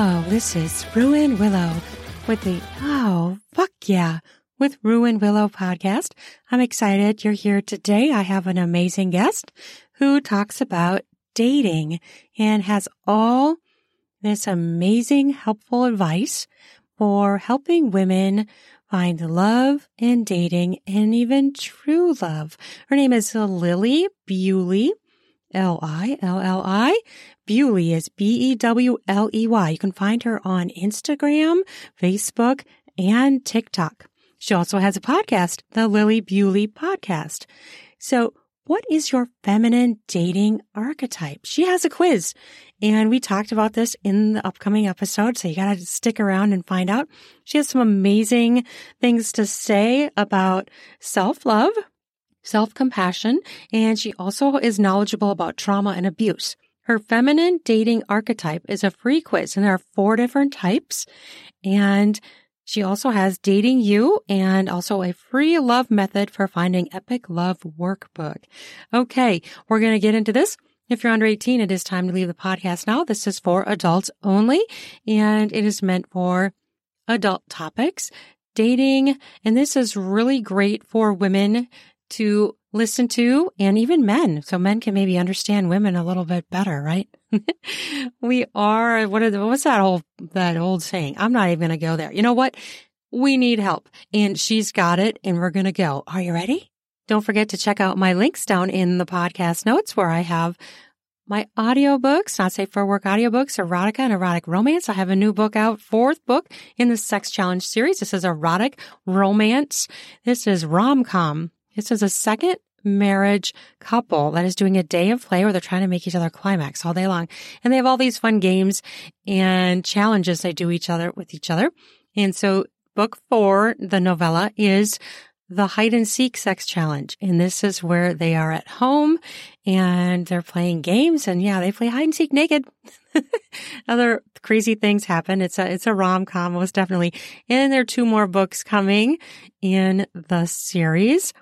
Hello, this is Ruan Willow with the Oh, fuck yeah, with Ruan Willow podcast. I'm excited you're here today. I have an amazing guest who talks about dating and has all this amazing, helpful advice for helping women find love in dating and even true love. Her name is Lilli Bewley. L-I-L-L-I. Bewley is B-E-W-L-E-Y. You can find her on Instagram, Facebook, and TikTok. She also has a podcast, the Lilli Bewley Podcast. So what is your feminine dating archetype? She has a quiz and we talked about this in the upcoming episode. So you got to stick around and find out. She has some amazing things to say about self love, self compassion, and she also is knowledgeable about trauma and abuse. Her feminine dating archetype is a free quiz and there are four different types. And she also has Dating U and also a free love method for finding epic love workbook. Okay, we're going to get into this. If you're under 18, it is time to leave the podcast now. This is for adults only and it is meant for adult topics, dating, and this is really great for women to listen to and even men. So men can maybe understand women a little bit better, right? we are, what are the, what's that old, that old saying? I'm not even going to go there. You know what? We need help and she's got it and we're going to go. Are you ready? Don't forget to check out my links down in the podcast notes where I have my audiobooks, not safe for work audiobooks, erotica and erotic romance. I have a new book out, fourth book in the sex challenge series. This is erotic romance. This is rom-com this is a second marriage couple that is doing a day of play where they're trying to make each other climax all day long. And they have all these fun games and challenges they do each other with each other. And so book four, the novella is the hide and seek sex challenge. And this is where they are at home and they're playing games and yeah, they play hide and seek naked. Other crazy things happen. It's a, it's a rom com most definitely. And there are two more books coming in the series.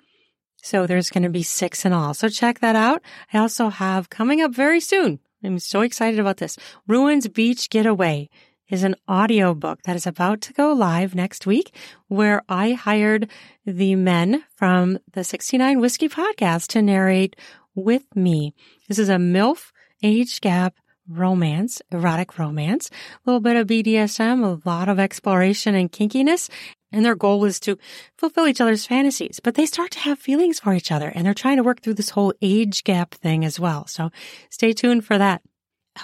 So there's going to be six in all. So check that out. I also have coming up very soon. I'm so excited about this. Ruan's Beach Getaway is an audio book that is about to go live next week where I hired the men from the 69 Whiskey podcast to narrate with me. This is a MILF age gap romance, erotic romance, a little bit of BDSM, a lot of exploration and kinkiness, and their goal is to fulfill each other's fantasies, but they start to have feelings for each other and they're trying to work through this whole age gap thing as well. So stay tuned for that.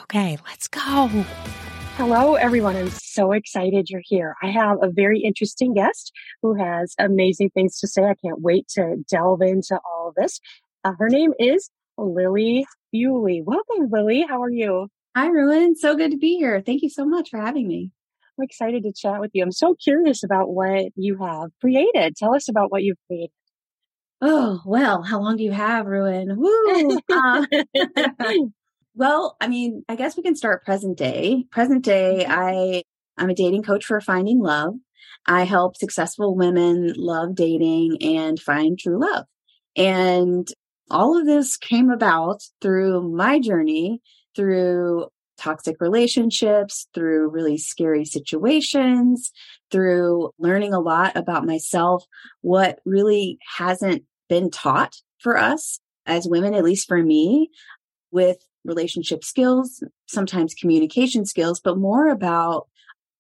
Okay, let's go. Hello, everyone. I'm so excited you're here. I have a very interesting guest who has amazing things to say. I can't wait to delve into all of this. Uh, her name is Lilli Bewley. Welcome, Lilli. How are you? Hi, Ruan. So good to be here. Thank you so much for having me. I'm excited to chat with you. I'm so curious about what you have created. Tell us about what you've created. Oh, well, how long do you have, Ruan? Woo! Uh, well, I mean, I guess we can start present day. Present day, mm-hmm. I I'm a dating coach for finding love. I help successful women love dating and find true love. And all of this came about through my journey through toxic relationships, through really scary situations, through learning a lot about myself, what really hasn't been taught for us as women, at least for me, with relationship skills, sometimes communication skills, but more about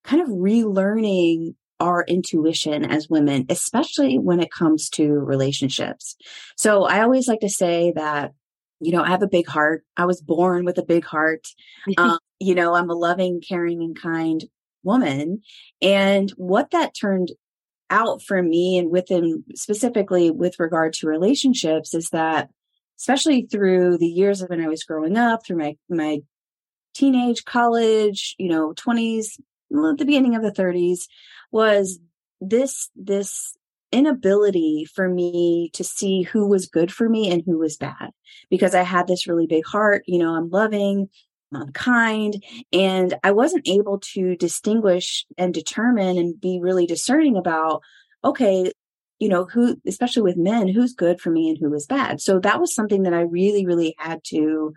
kind of relearning our intuition as women, especially when it comes to relationships. So I always like to say that you know, I have a big heart. I was born with a big heart. um, you know, I'm a loving, caring, and kind woman. And what that turned out for me and within specifically with regard to relationships is that especially through the years of when I was growing up, through my my teenage, college, you know, 20s, the beginning of the 30s, was this this inability for me to see who was good for me and who was bad because I had this really big heart. You know, I'm loving, I'm kind, and I wasn't able to distinguish and determine and be really discerning about, okay, you know, who, especially with men, who's good for me and who is bad. So that was something that I really, really had to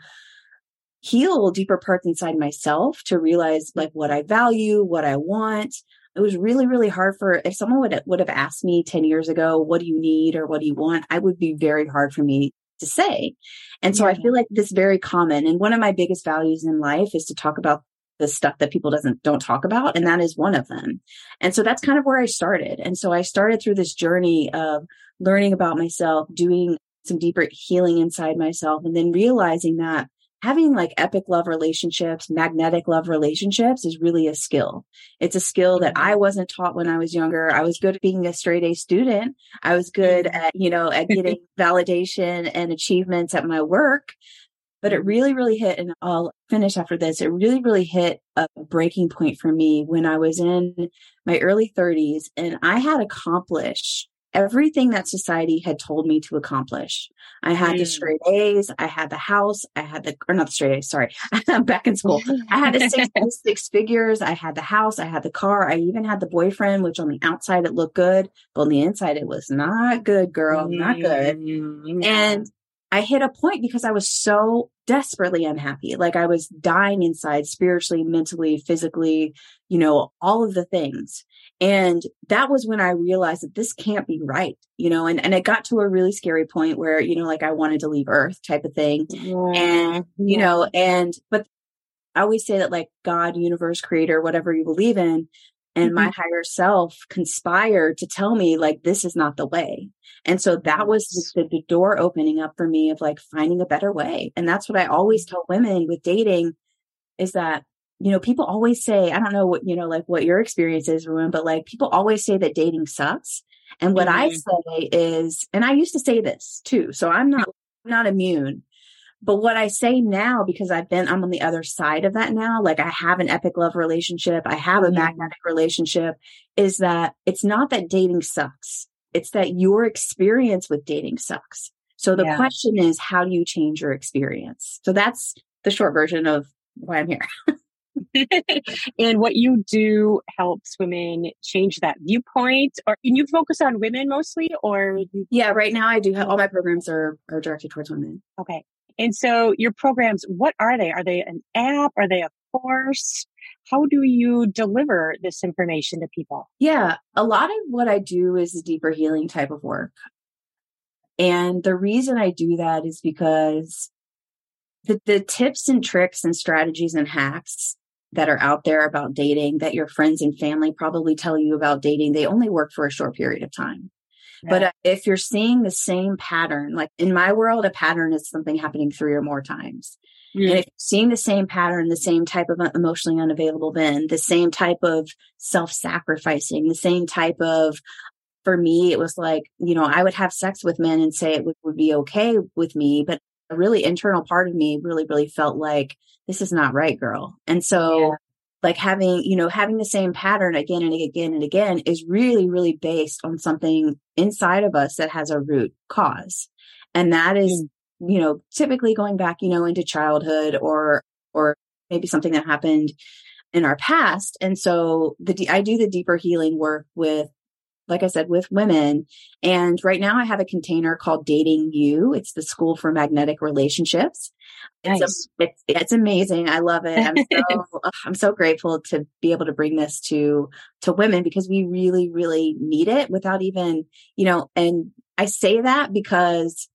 heal deeper parts inside myself to realize like what I value, what I want. It was really, really hard for if someone would would have asked me 10 years ago, what do you need or what do you want? I would be very hard for me to say. And so yeah. I feel like this very common. And one of my biggest values in life is to talk about the stuff that people doesn't don't talk about and that is one of them and so that's kind of where i started and so i started through this journey of learning about myself doing some deeper healing inside myself and then realizing that having like epic love relationships, magnetic love relationships is really a skill. It's a skill that I wasn't taught when I was younger. I was good at being a straight A student. I was good mm-hmm. at, you know, at getting validation and achievements at my work. But it really, really hit, and I'll finish after this. It really, really hit a breaking point for me when I was in my early 30s and I had accomplished everything that society had told me to accomplish. I had mm. the straight A's, I had the house, I had the, or not the straight A's, sorry, I'm back in school. I had the six, six figures, I had the house, I had the car, I even had the boyfriend, which on the outside it looked good, but on the inside it was not good, girl, mm. not good. Mm. And I hit a point because I was so desperately unhappy. Like I was dying inside spiritually, mentally, physically, you know, all of the things. And that was when I realized that this can't be right, you know, and, and it got to a really scary point where, you know, like I wanted to leave earth type of thing. Yeah. And, you know, and, but I always say that like God, universe, creator, whatever you believe in, and mm-hmm. my higher self conspired to tell me like this is not the way and so that was the, the, door opening up for me of like finding a better way and that's what i always tell women with dating is that you know people always say i don't know what you know like what your experience is Ruan, but like people always say that dating sucks and what mm-hmm. i say is and i used to say this too so i'm not not immune but what I say now, because I've been, I'm on the other side of that now, like I have an epic love relationship, I have a mm-hmm. magnetic relationship, is that it's not that dating sucks. It's that your experience with dating sucks. So the yeah. question is, how do you change your experience? So that's the short version of why I'm here. and what you do helps women change that viewpoint or and you focus on women mostly or yeah right now i do have all my programs are are directed towards women okay and so your programs, what are they? Are they an app? Are they a course? How do you deliver this information to people? Yeah, a lot of what I do is a deeper healing type of work. And the reason I do that is because the, the tips and tricks and strategies and hacks that are out there about dating that your friends and family probably tell you about dating, they only work for a short period of time. But uh, if you're seeing the same pattern, like in my world, a pattern is something happening three or more times. Mm. And if you're seeing the same pattern, the same type of emotionally unavailable Ben, the same type of self sacrificing, the same type of, for me, it was like, you know, I would have sex with men and say it would, would be okay with me. But a really internal part of me really, really felt like this is not right, girl. And so yeah like having you know having the same pattern again and again and again is really really based on something inside of us that has a root cause and that is mm. you know typically going back you know into childhood or or maybe something that happened in our past and so the i do the deeper healing work with like I said, with women. And right now I have a container called Dating U. It's the School for Magnetic Relationships. Nice. It's, a, it's, it's amazing. I love it. I'm so, I'm so grateful to be able to bring this to, to women because we really, really need it without even, you know, and I say that because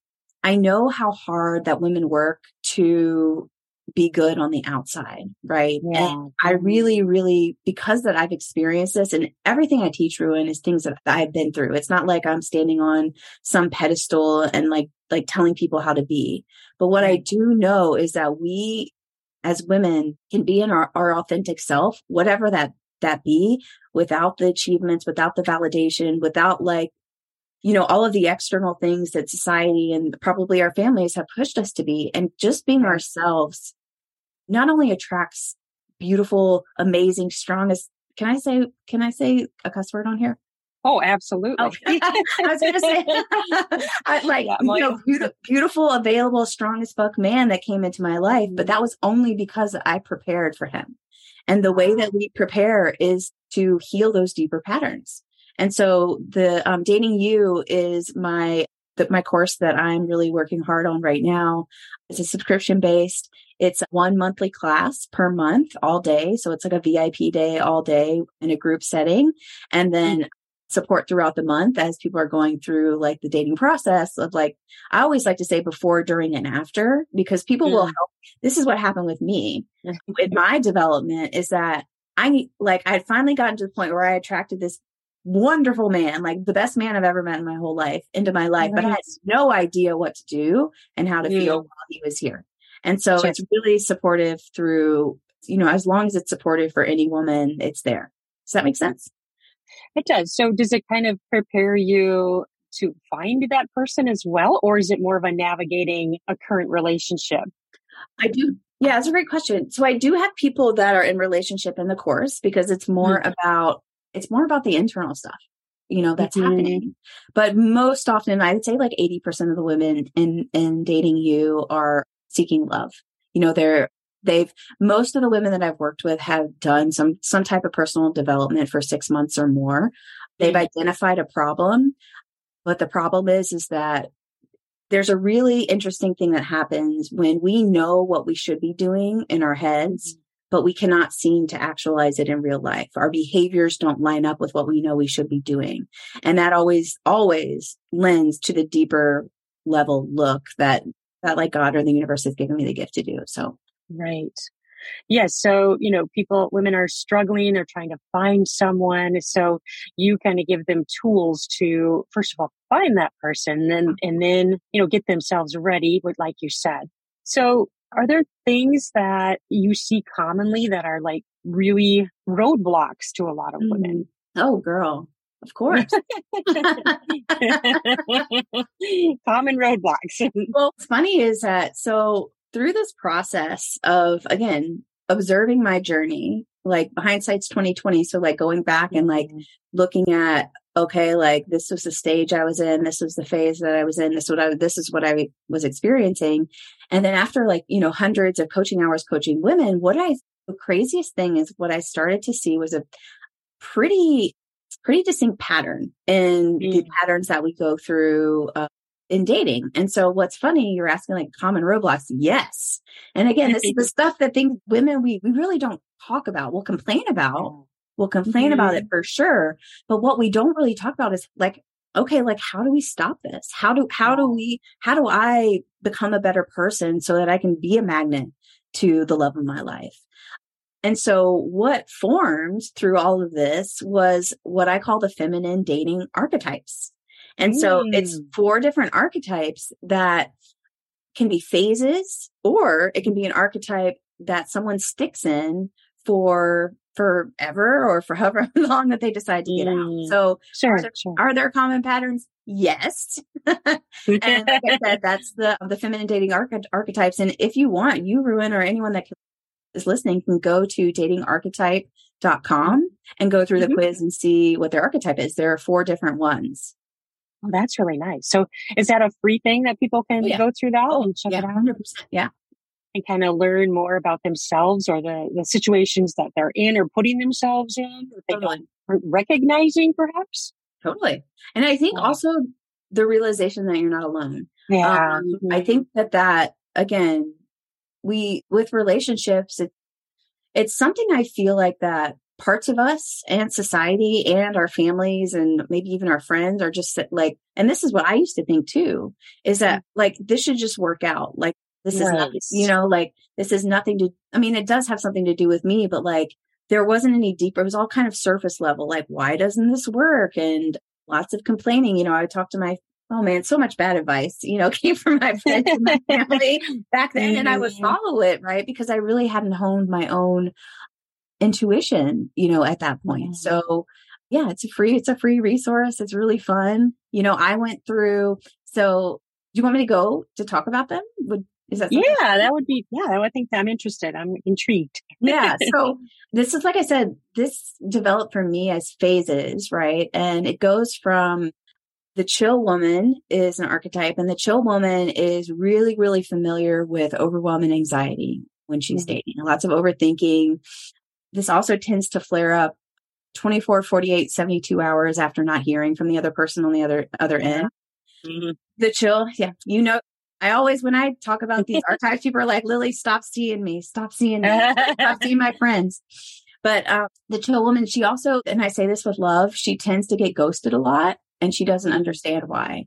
I know how hard that women work to be good on the outside, right? Yeah. And I really, really, because that I've experienced this and everything I teach Ruan is things that I've been through. It's not like I'm standing on some pedestal and like, like telling people how to be. But what I do know is that we as women can be in our, our authentic self, whatever that, that be without the achievements, without the validation, without like you know, all of the external things that society and probably our families have pushed us to be and just being ourselves not only attracts beautiful, amazing, strongest. Can I say? Can I say a cuss word on here? Oh, absolutely. Oh, I was going to say, I, like, yeah, you know, beautiful, beautiful, available, strong as fuck man that came into my life, but that was only because I prepared for him. And the way that we prepare is to heal those deeper patterns. And so the um, Dating U is my the, my course that I'm really working hard on right now. It's a subscription based It's one monthly class per month all day. So it's like a VIP day all day in a group setting. And then support throughout the month as people are going through like the dating process of like, I always like to say before, during, and after, because people mm. will help. This is what happened with me with my development is that I like, I had finally gotten to the point where I attracted this wonderful man, like the best man I've ever met in my whole life into my life, but I had no idea what to do and how to mm. feel while he was here. And so sure. it's really supportive through, you know, as long as it's supportive for any woman, it's there. Does that make sense? It does. So does it kind of prepare you to find that person as well? Or is it more of a navigating a current relationship? I do. Yeah, it's a great question. So I do have people that are in relationship in the course because it's more mm-hmm. about it's more about the internal stuff, you know, that's mm-hmm. happening. But most often I would say like 80% of the women in in Dating U are seeking love. You know, they're they've most of the women that I've worked with have done some some type of personal development for 6 months or more. They've mm-hmm. identified a problem, but the problem is is that there's a really interesting thing that happens when we know what we should be doing in our heads, mm-hmm. but we cannot seem to actualize it in real life. Our behaviors don't line up with what we know we should be doing. And that always, always lends to the deeper level look that, that like God or the universe has given me the gift to do. So Right. Yes. So, you know, people, women are struggling, they're trying to find someone. So you kind of give them tools to, first of all, find that person and then, mm-hmm. and then, you know, get themselves ready with, like you said. So are there things that you see commonly that are like really roadblocks to a lot of women? Mm. Oh, girl. Of course. Common roadblocks. well, what's funny is that so through this process of again observing my journey like hindsight's 2020 so like going back and like mm-hmm. looking at okay like this was the stage i was in this was the phase that i was in this what i this is what i was experiencing and then after like you know hundreds of coaching hours coaching women what i the craziest thing is what i started to see was a pretty pretty distinct pattern in mm. the patterns that we go through uh, in dating. And so what's funny, you're asking like common roadblocks. Yes. And again, this is the stuff that things women we we really don't talk about. We'll complain about. We'll complain mm-hmm. about it mm-hmm. for sure. But what we don't really talk about is like, okay, like how do we stop this? How do how do we how do I become a better person so that I can be a magnet to the love of my life? And so what formed through all of this was what I call the feminine dating archetypes. And so it's mm. four different archetypes that can be phases or it can be an archetype that someone sticks in for forever or for however long that they decide to get mm. out. So sure, are, there, sure. are there common patterns? Yes. and like I said, that's the the feminine dating arch- archetypes. And if you want, you Ruan or anyone that is listening can go to datingarchetype.com and go through the mm-hmm. quiz and see what their archetype is. There are four different ones. Oh, that's really nice. So is that a free thing that people can oh, yeah. go through that oh, and check yeah, it out? 100%. Yeah. And kind of learn more about themselves or the, the situations that they're in or putting themselves in, totally. recognizing perhaps? Totally. And I think also the realization that you're not alone. Yeah. Um, mm-hmm. I think that that, again, we, with relationships, it, it's something I feel like that parts of us and society and our families and maybe even our friends are just like, and this is what I used to think too, is that mm-hmm. like this should just work out. Like this is not, you know, like this is nothing to, I mean, it does have something to do with me, but like there wasn't any deeper, it was all kind of surface level. Like, why doesn't this work? And lots of complaining. You know, I talked to my oh man, so much bad advice, you know, came from my friends and my family back then. And I would mm-hmm. follow it, right? Because I really hadn't honed my own intuition, you know, at that point. Mm-hmm. So yeah, it's a free, it's a free resource. It's really fun. You know, I went through, so do you want me to go to talk about them? Would, is that yeah, that would be, yeah, I think I'm interested. I'm intrigued. yeah. So this is, like I said, this developed for me as phases, right? And it goes from the chill woman is an archetype and the chill woman is really, really familiar with overwhelm and anxiety when she's mm-hmm. dating. Lots of overthinking, this also tends to flare up 24, 48, 72 hours after not hearing from the other person on the other other end. Mm-hmm. The chill, yeah, you know, I always, when I talk about these archetypes, people are like, Lilli, stop seeing me, stop seeing me, stop seeing my friends. But uh, the chill woman, she also, and I say this with love, she tends to get ghosted a lot and she doesn't understand why.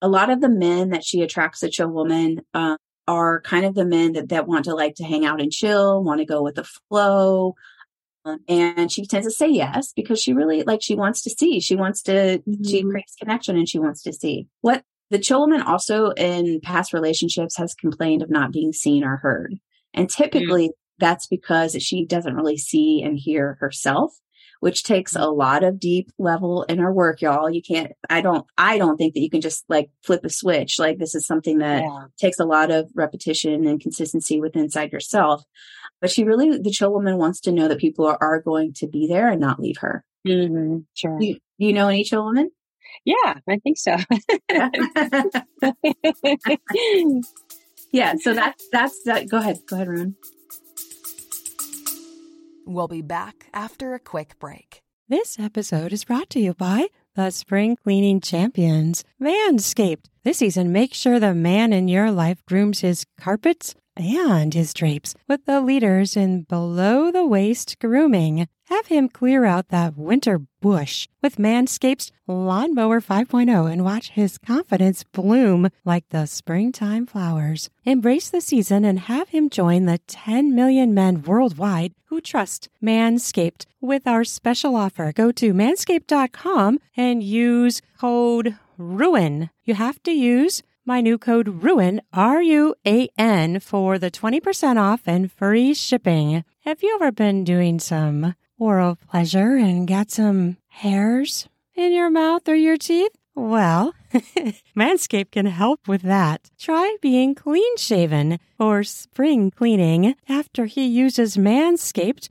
A lot of the men that she attracts, the chill woman, uh, are kind of the men that, that want to like to hang out and chill, want to go with the flow. Um, and she tends to say yes because she really like she wants to see. She wants to mm-hmm. she creates connection and she wants to see. What the chill woman also in past relationships has complained of not being seen or heard. And typically mm-hmm. that's because she doesn't really see and hear herself which takes a lot of deep level inner work, y'all. You can't, I don't, I don't think that you can just like flip a switch. Like this is something that yeah. takes a lot of repetition and consistency within inside yourself. But she really, the chill woman wants to know that people are, are going to be there and not leave her. Mm-hmm. Sure. You, you know any chill woman? Yeah, I think so. yeah. So that's, that's that. Go ahead. Go ahead, Ruan. We'll be back after a quick break. This episode is brought to you by the spring cleaning champions, Manscaped. This season, make sure the man in your life grooms his carpets and his drapes with the leaders in below the waist grooming. Have him clear out that winter bush with Manscaped's Lawnmower 5.0 and watch his confidence bloom like the springtime flowers. Embrace the season and have him join the 10 million men worldwide who trust Manscaped with our special offer. Go to manscaped.com and use code RUAN. You have to use my new code RUAN, R U A N, for the 20% off and free shipping. Have you ever been doing some oral pleasure and got some hairs in your mouth or your teeth? Well, Manscaped can help with that. Try being clean shaven or spring cleaning. After he uses Manscaped,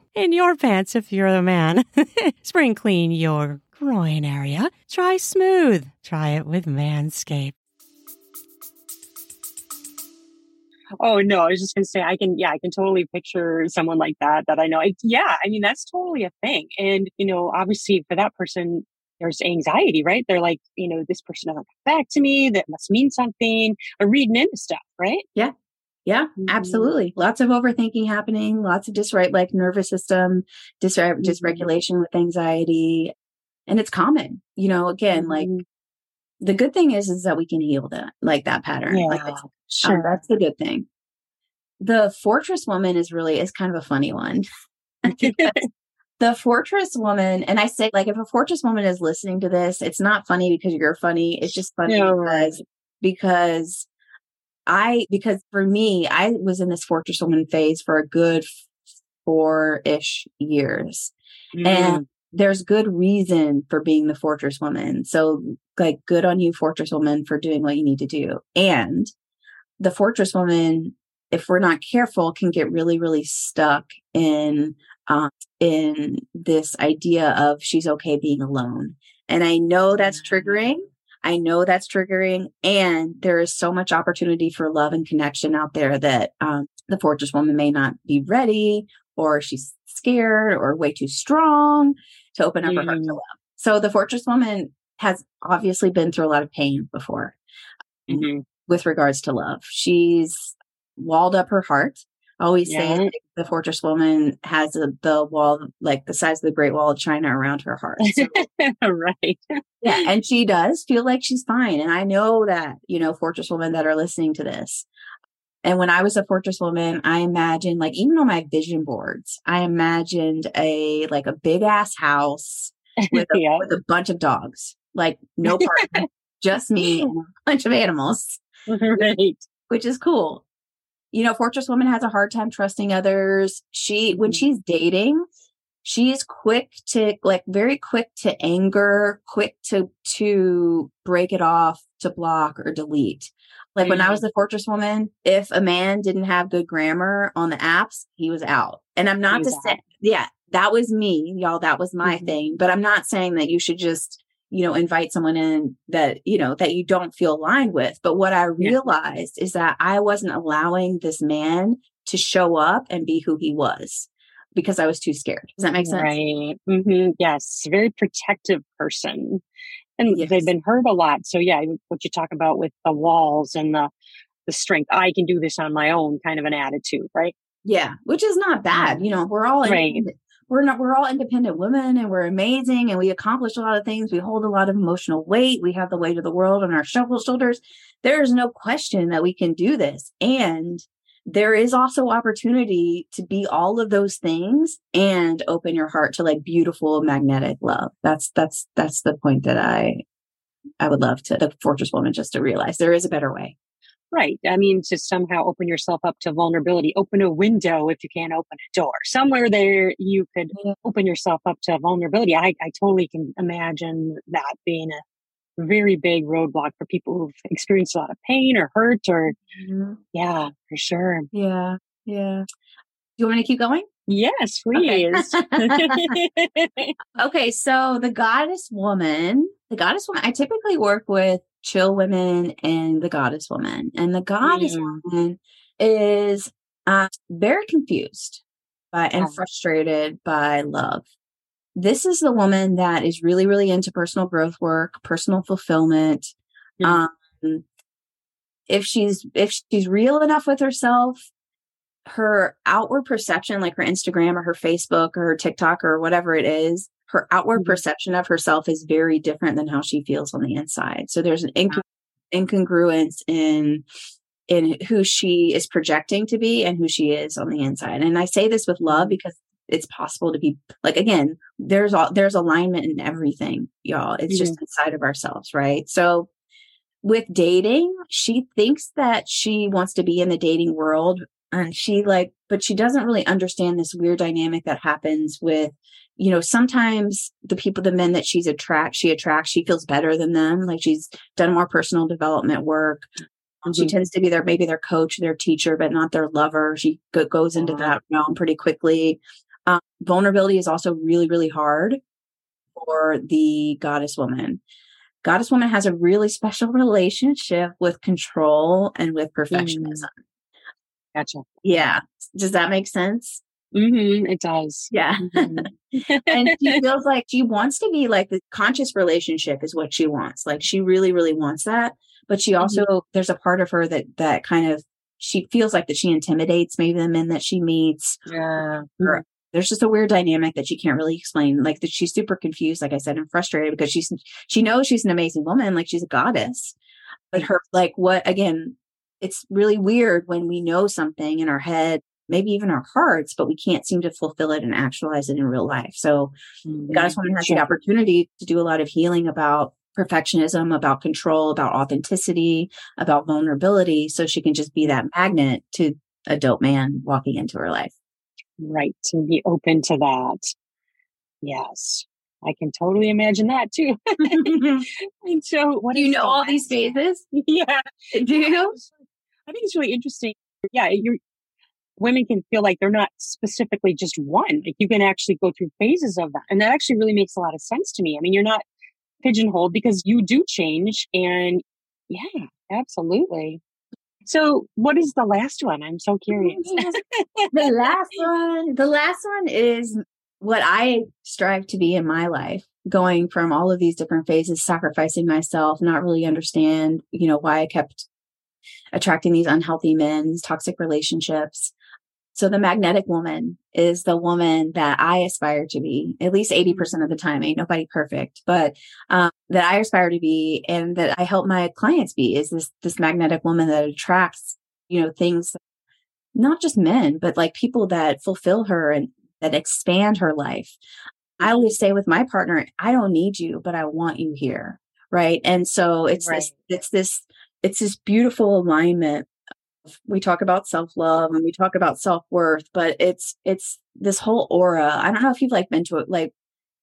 In your pants if you're a man. spring clean your groin area. Try smooth. Try it with Manscaped. Oh no, I was just going to say I can yeah, I can totally picture someone like that that I know. I, yeah, I mean that's totally a thing. And you know, obviously for that person there's anxiety, right? They're like, you know, this person doesn't come back to me. That must mean something. Or reading into stuff, right? Yeah. Yeah, mm-hmm. absolutely. Lots of overthinking happening, lots of dysreg like nervous system dys- mm-hmm. dysregulation with anxiety. And it's common, you know, again, mm-hmm. like the good thing is, is that we can heal that, like that pattern. Yeah, like um, sure. Um, that's the good thing. The fortress woman is really, is kind of a funny one. the fortress woman, and I say, like, if a fortress woman is listening to this, it's not funny because you're funny. It's just funny yeah, because, because I, because for me, I was in this fortress woman phase for a good four ish years. Mm. And there's good reason for being the fortress woman. So, like, good on you, fortress woman, for doing what you need to do. And the fortress woman, if we're not careful, can get really, really stuck in um, in this idea of she's okay being alone. And I know that's triggering. I know that's triggering. And there is so much opportunity for love and connection out there that um, the fortress woman may not be ready or she's scared or way too strong to open up mm. her heart to mm. love. So the fortress woman has obviously been through a lot of pain before mm-hmm. with regards to love. She's walled up her heart always yeah. say the fortress woman has a, the wall like the size of the Great Wall of China around her heart. So, right. Yeah, and she does feel like she's fine, and I know that you know fortress women that are listening to this. And when I was a fortress woman, I imagined like even on my vision boards, I imagined a like a big ass house with a, yeah. with a bunch of dogs, like no partner, just me and a bunch of animals. Right. Which is cool. You know, Fortress Woman has a hard time trusting others. She, when mm-hmm. she's dating, she's quick to like very quick to anger, quick to, to break it off, to block or delete. Like mm-hmm. when I was mm-hmm. the Fortress Woman, if a man didn't have good grammar on the apps, he was out. And I'm not to say, yeah, that was me, y'all. That was my mm-hmm. thing. But I'm not saying that you should just you know, invite someone in that, you know, that you don't feel aligned with. But what I realized yeah. is that I wasn't allowing this man to show up and be who he was because I was too scared. Does that make sense? Right. Mm-hmm. Yes. Very protective person. And yes. they've been hurt a lot. So yeah, what you talk about with the walls and the, the strength, I can do this on my own kind of an attitude, right? Yeah, which is not bad. You know, we're all right we're not we're all independent women and we're amazing and we accomplish a lot of things. We hold a lot of emotional weight. We have the weight of the world on our shoulders. There is no question that we can do this. And there is also opportunity to be all of those things and open your heart to like beautiful magnetic love. That's that's that's the point that i i would love to the fortress woman just to realize there is a better way Right. I mean, to somehow open yourself up to vulnerability, open a window if you can't open a door. Somewhere there, you could open yourself up to vulnerability. I, I totally can imagine that being a very big roadblock for people who've experienced a lot of pain or hurt or, mm-hmm. yeah, for sure. Yeah. Yeah. Do you want me to keep going? Yes, please. Okay. okay. So the goddess woman, the goddess woman, I typically work with chill women and the goddess woman. And the goddess mm. woman is uh, very confused by and yeah. frustrated by love. This is the woman that is really, really into personal growth work, personal fulfillment. Um, if she's if she's real enough with herself, her outward perception, like her Instagram or her Facebook or her TikTok or whatever it is, her outward mm-hmm. perception of herself is very different than how she feels on the inside. So there's an inc- incongruence in in who she is projecting to be and who she is on the inside. And I say this with love mm-hmm. because it's possible to be like again, there's all there's alignment in everything, y'all. It's mm-hmm. just inside of ourselves, right? So with dating, she thinks that she wants to be in the dating world and she like but she doesn't really understand this weird dynamic that happens with you know, sometimes the people, the men that she's attract, she attracts, she feels better than them. Like she's done more personal development work. Mm-hmm. She tends to be their, maybe their coach, their teacher, but not their lover. She go, goes into uh-huh. that realm pretty quickly. Um, vulnerability is also really, really hard for the goddess woman. Goddess woman has a really special relationship with control and with perfectionism. Mm. Gotcha. Yeah. Does that make sense? Mm-hmm, it does. Yeah. Mm-hmm. and she feels like she wants to be like the conscious relationship is what she wants. Like she really, really wants that. But she also, mm-hmm. there's a part of her that, that kind of, she feels like that she intimidates maybe the men that she meets. Yeah. Or, there's just a weird dynamic that she can't really explain. Like that she's super confused, like I said, and frustrated because she's, she knows she's an amazing woman. Like she's a goddess, but her, like what, again, it's really weird when we know something in our head maybe even our hearts, but we can't seem to fulfill it and actualize it in real life. So mm-hmm. Goddess Woman has sure. the opportunity to do a lot of healing about perfectionism, about control, about authenticity, about vulnerability. So she can just be that magnet to a dope man walking into her life. Right. To be open to that. Yes. I can totally imagine that too. and so what do you know all these phases? Yeah. Do you? I think it's really interesting. Yeah, you're women can feel like they're not specifically just one. Like you can actually go through phases of that. And that actually really makes a lot of sense to me. I mean, you're not pigeonholed because you do change. And yeah, absolutely. So what is the last one? I'm so curious. the last one, the last one is what I strive to be in my life, going from all of these different phases, sacrificing myself, not really understand, you know, why I kept attracting these unhealthy men, toxic relationships. So the magnetic woman is the woman that I aspire to be, at least 80% of the time. Ain't nobody perfect, but um, that I aspire to be and that I help my clients be is this, this magnetic woman that attracts, you know, things, not just men, but like people that fulfill her and that expand her life. I always say with my partner, I don't need you, but I want you here. Right. And so it's right. this, it's this, it's this beautiful alignment. We talk about self love and we talk about self worth, but it's, it's this whole aura. I don't know if you've like been to it, like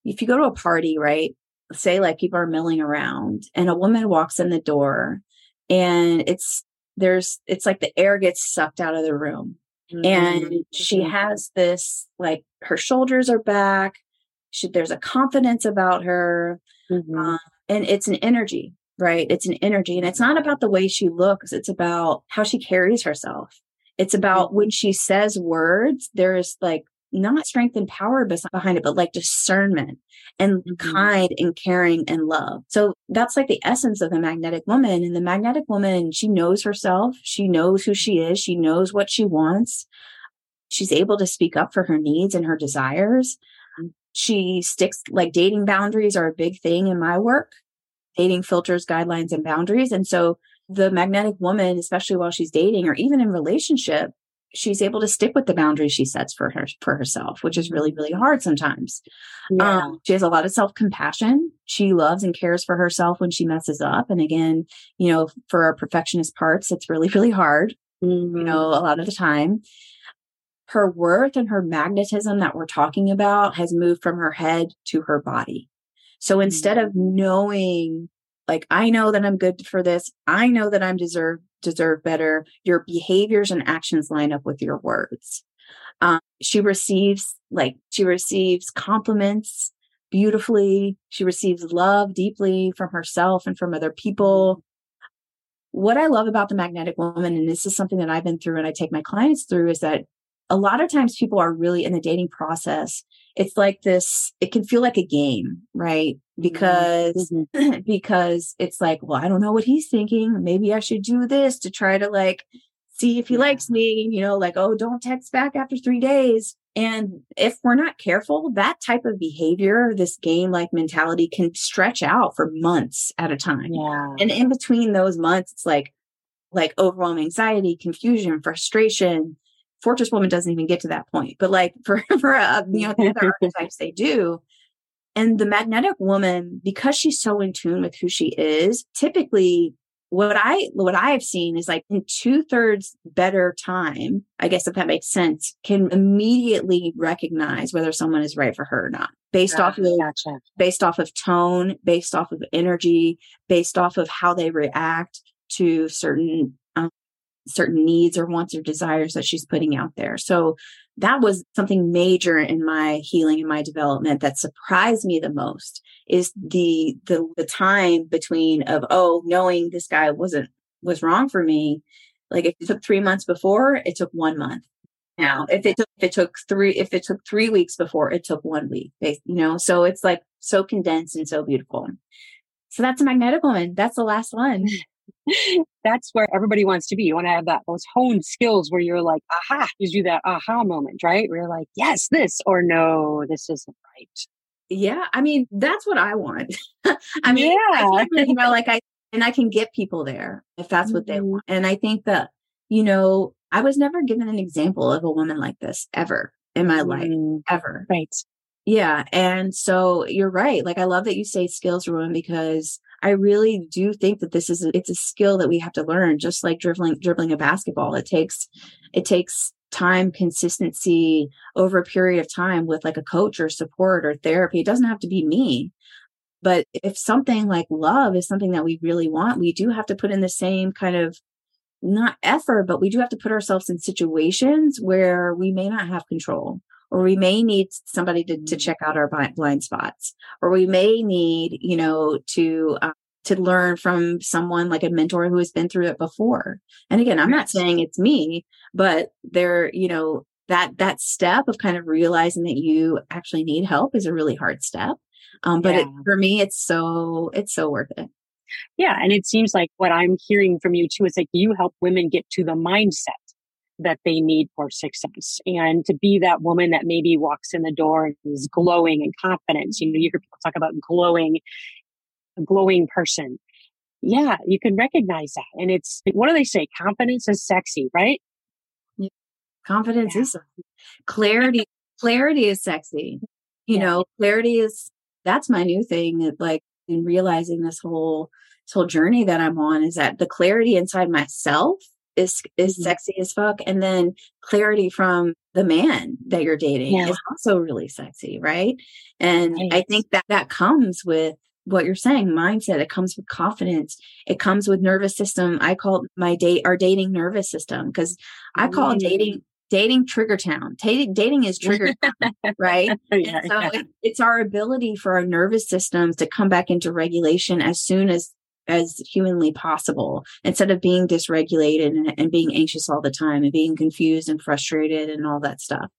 if you go to a party, right? Say like people are milling around and a woman walks in the door and it's, there's, it's like the air gets sucked out of the room. Mm-hmm. And she mm-hmm. has this, like her shoulders are back. She, there's a confidence about her. Mm-hmm. Um, and it's an energy, right? It's an energy. And it's not about the way she looks. It's about how she carries herself. It's about mm-hmm. when she says words, there is like not strength and power behind it, but like discernment and mm-hmm. kind and caring and love. So that's like the essence of the magnetic woman. And the magnetic woman, she knows herself. She knows who she is. She knows what she wants. She's able to speak up for her needs and her desires. Mm. She sticks like dating boundaries are a big thing in my work, dating filters, guidelines, and boundaries. And so the magnetic woman, especially while she's dating or even in relationship, she's able to stick with the boundaries she sets for her for herself which is really really hard sometimes yeah. um, she has a lot of self-compassion she loves and cares for herself when she messes up and again you know for our perfectionist parts it's really really hard mm-hmm. you know a lot of the time her worth and her magnetism that we're talking about has moved from her head to her body so instead mm-hmm. of knowing like i know that i'm good for this i know that i'm deserve deserve better. Your behaviors and actions line up with your words. Um, she receives like she receives compliments beautifully. She receives love deeply from herself and from other people. What I love about the magnetic woman, and this is something that I've been through and I take my clients through, is that a lot of times people are really in the dating process it's like this it can feel like a game right mm-hmm. because mm-hmm. because it's like well i don't know what he's thinking maybe i should do this to try to like see if he yeah. likes me you know like oh don't text back after 3 days and if we're not careful that type of behavior this game like mentality can stretch out for months at a time yeah and in between those months it's like like overwhelming anxiety confusion frustration Fortress Woman doesn't even get to that point, but like for for uh, you know the other archetypes they do. And the magnetic woman, because she's so in tune with who she is, typically what I what I have seen is like in two thirds better time, I guess if that makes sense, can immediately recognize whether someone is right for her or not, based off of gotcha. based off of tone, based off of energy, based off of how they react to certain certain needs or wants or desires that she's putting out there. So that was something major in my healing and my development that surprised me the most is the the the time between of oh knowing this guy wasn't was wrong for me. Like if it took 3 months before it took 1 month. Now if it took if it took 3 if it took 3 weeks before it took 1 week you know? So it's like so condensed and so beautiful. So that's a magnetic woman. That's the last one mm. that's where everybody wants to be. You want to have that those honed skills where you're like, aha, gives you that aha moment, right? Where you're like, yes, this or no, this isn't right. Yeah, I mean, that's what I want. I mean, yeah. I you know, like I and I can get people there if that's what mm-hmm. they want. And I think that, you know, I was never given an example of a woman like this ever in my mm-hmm. life, ever. Right. Yeah. And so you're right. Like I love that you say skills woman because I really do think that this is a, it's a skill that we have to learn, just like dribbling dribbling a basketball. It takes it takes time, consistency over a period of time with like a coach or support or therapy. It doesn't have to be me. But if something like love is something that we really want, we do have to put in the same kind of not effort, but we do have to put ourselves in situations where we may not have control or we may need somebody to, to check out our blind spots or we may need you know to uh, to learn from someone like a mentor who has been through it before. And again i'm not saying it's me but there you know that that step of kind of realizing that you actually need help is a really hard step um, but yeah. it, for me it's so it's so worth it. Yeah and it seems like what i'm hearing from you too is like you help women get to the mindset that they need for success and to be that woman that maybe walks in the door and is glowing and confident. You know, you hear people talk about glowing, a glowing person. yeah, you can recognize that. And it's, what do they say? Confidence is sexy, right? Yeah. Confidence yeah. is clarity. clarity is sexy. You yeah. know, clarity is, that's my new thing. Like in realizing this whole, this whole journey that I'm on is that the clarity inside myself is is mm-hmm. sexy as fuck and then clarity from the man that you're dating yeah. is also really sexy right and right. i think that that comes with what you're saying mindset it comes with confidence it comes with nervous system i call my date our dating nervous system because i call mm. dating dating trigger town dating, dating is trigger town, right yeah, so yeah. It, it's our ability for our nervous systems to come back into regulation as soon as as humanly possible instead of being dysregulated and, and being anxious all the time and being confused and frustrated and all that stuff.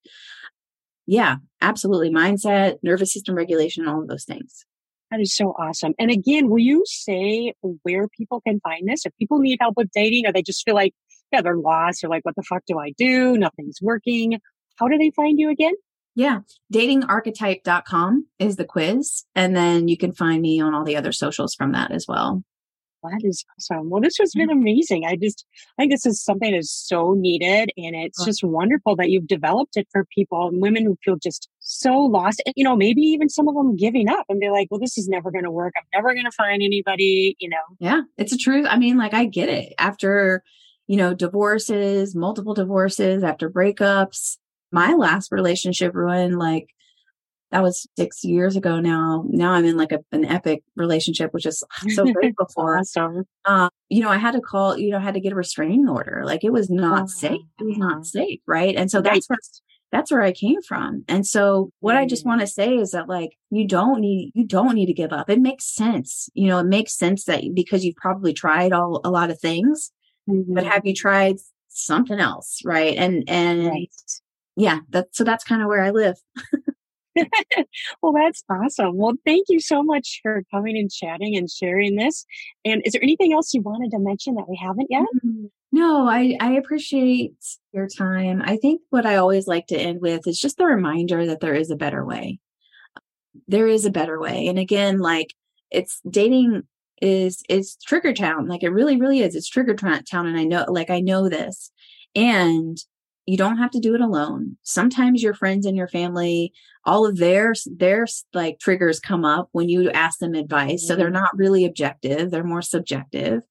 Yeah, absolutely. Mindset, nervous system regulation, all of those things. That is so awesome. And again, will you say where people can find this? If people need help with dating or they just feel like, yeah, they're lost or like, what the fuck do I do? Nothing's working. How do they find you again? Yeah. Datingarchetype.com is the quiz. And then you can find me on all the other socials from that as well. That is awesome. Well, this has mm. been amazing. I just, I think this is something that is so needed. And it's just wonderful that you've developed it for people and women who feel just so lost. And, you know, maybe even some of them giving up and be like, well, this is never going to work. I'm never going to find anybody, you know? Yeah, it's a truth. I mean, like, I get it. After, you know, divorces, multiple divorces, after breakups, my last relationship ruined, like, that was six years ago now. Now I'm in like a, an epic relationship, which is so grateful for. Awesome. Uh, you know, I had to call, you know, I had to get a restraining order. Like it was not oh, safe. It was not safe. Right. And so that's where, that's where I came from. And so what I just want to say is that like, you don't need, you don't need to give up. It makes sense. You know, it makes sense that because you've probably tried all, a lot of things, mm-hmm. but have you tried something else? Right. And, and right. yeah, that, so that's kind of where I live. Well, that's awesome. Well, thank you so much for coming and chatting and sharing this. And is there anything else you wanted to mention that we haven't yet? Mm, no, I, I appreciate your time. I think what I always like to end with is just the reminder that there is a better way. There is a better way. And again, like it's dating is is trigger town. Like it really, really is. It's trigger town. And I know, like I know this. And you don't have to do it alone. Sometimes your friends and your family, all of their their like triggers come up when you ask them advice. Mm-hmm. So they're mm-hmm. not really objective, they're more subjective.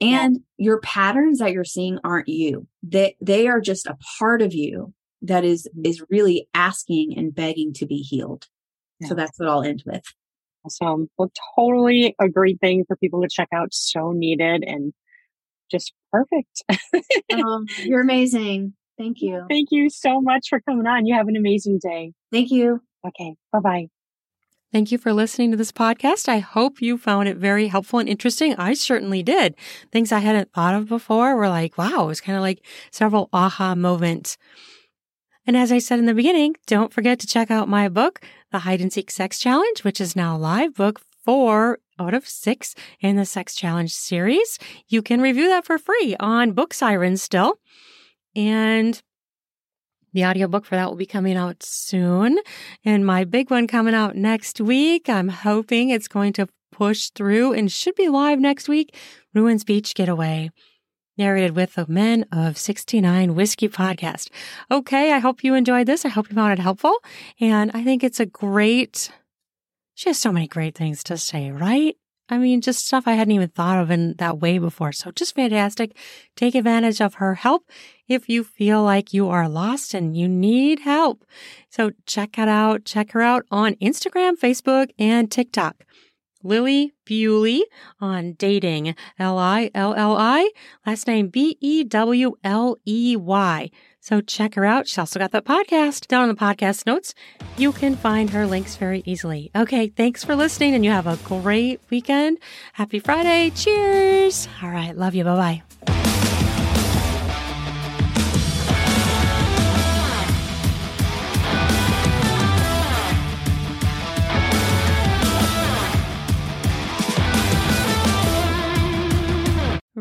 And yeah. your patterns that you're seeing aren't you. They they are just a part of you that is mm-hmm. is really asking and begging to be healed. Yeah. So that's what I'll end with. Awesome. Well, totally a great thing for people to check out. So needed and just perfect. um, you're amazing. Thank you. Thank you so much for coming on. You have an amazing day. Thank you. Okay. Bye bye. Thank you for listening to this podcast. I hope you found it very helpful and interesting. I certainly did. Things I hadn't thought of before were like, wow, it was kind of like several aha moments. And as I said in the beginning, don't forget to check out my book, The Hide and Seek Sex Challenge, which is now live book four out of six in the Sex Challenge series. You can review that for free on Book Sirens still. And the audiobook for that will be coming out soon. And my big one coming out next week. I'm hoping it's going to push through and should be live next week. Ruan's Beach Getaway. Narrated with the Men of 69 Whiskey podcast. Okay, I hope you enjoyed this. I hope you found it helpful. And I think it's a great, she has so many great things to say, right? I mean, just stuff I hadn't even thought of in that way before. So just fantastic. Take advantage of her help if you feel like you are lost and you need help. So check it out. Check her out on Instagram, Facebook, and TikTok. Lilli Bewley on dating. L-I-L-L-I. Last name B-E-W-L-E-Y. So check her out. She also got that podcast down in the podcast notes. You can find her links very easily. Okay, thanks for listening and you have a great weekend. Happy Friday. Cheers. All right, love you. Bye bye.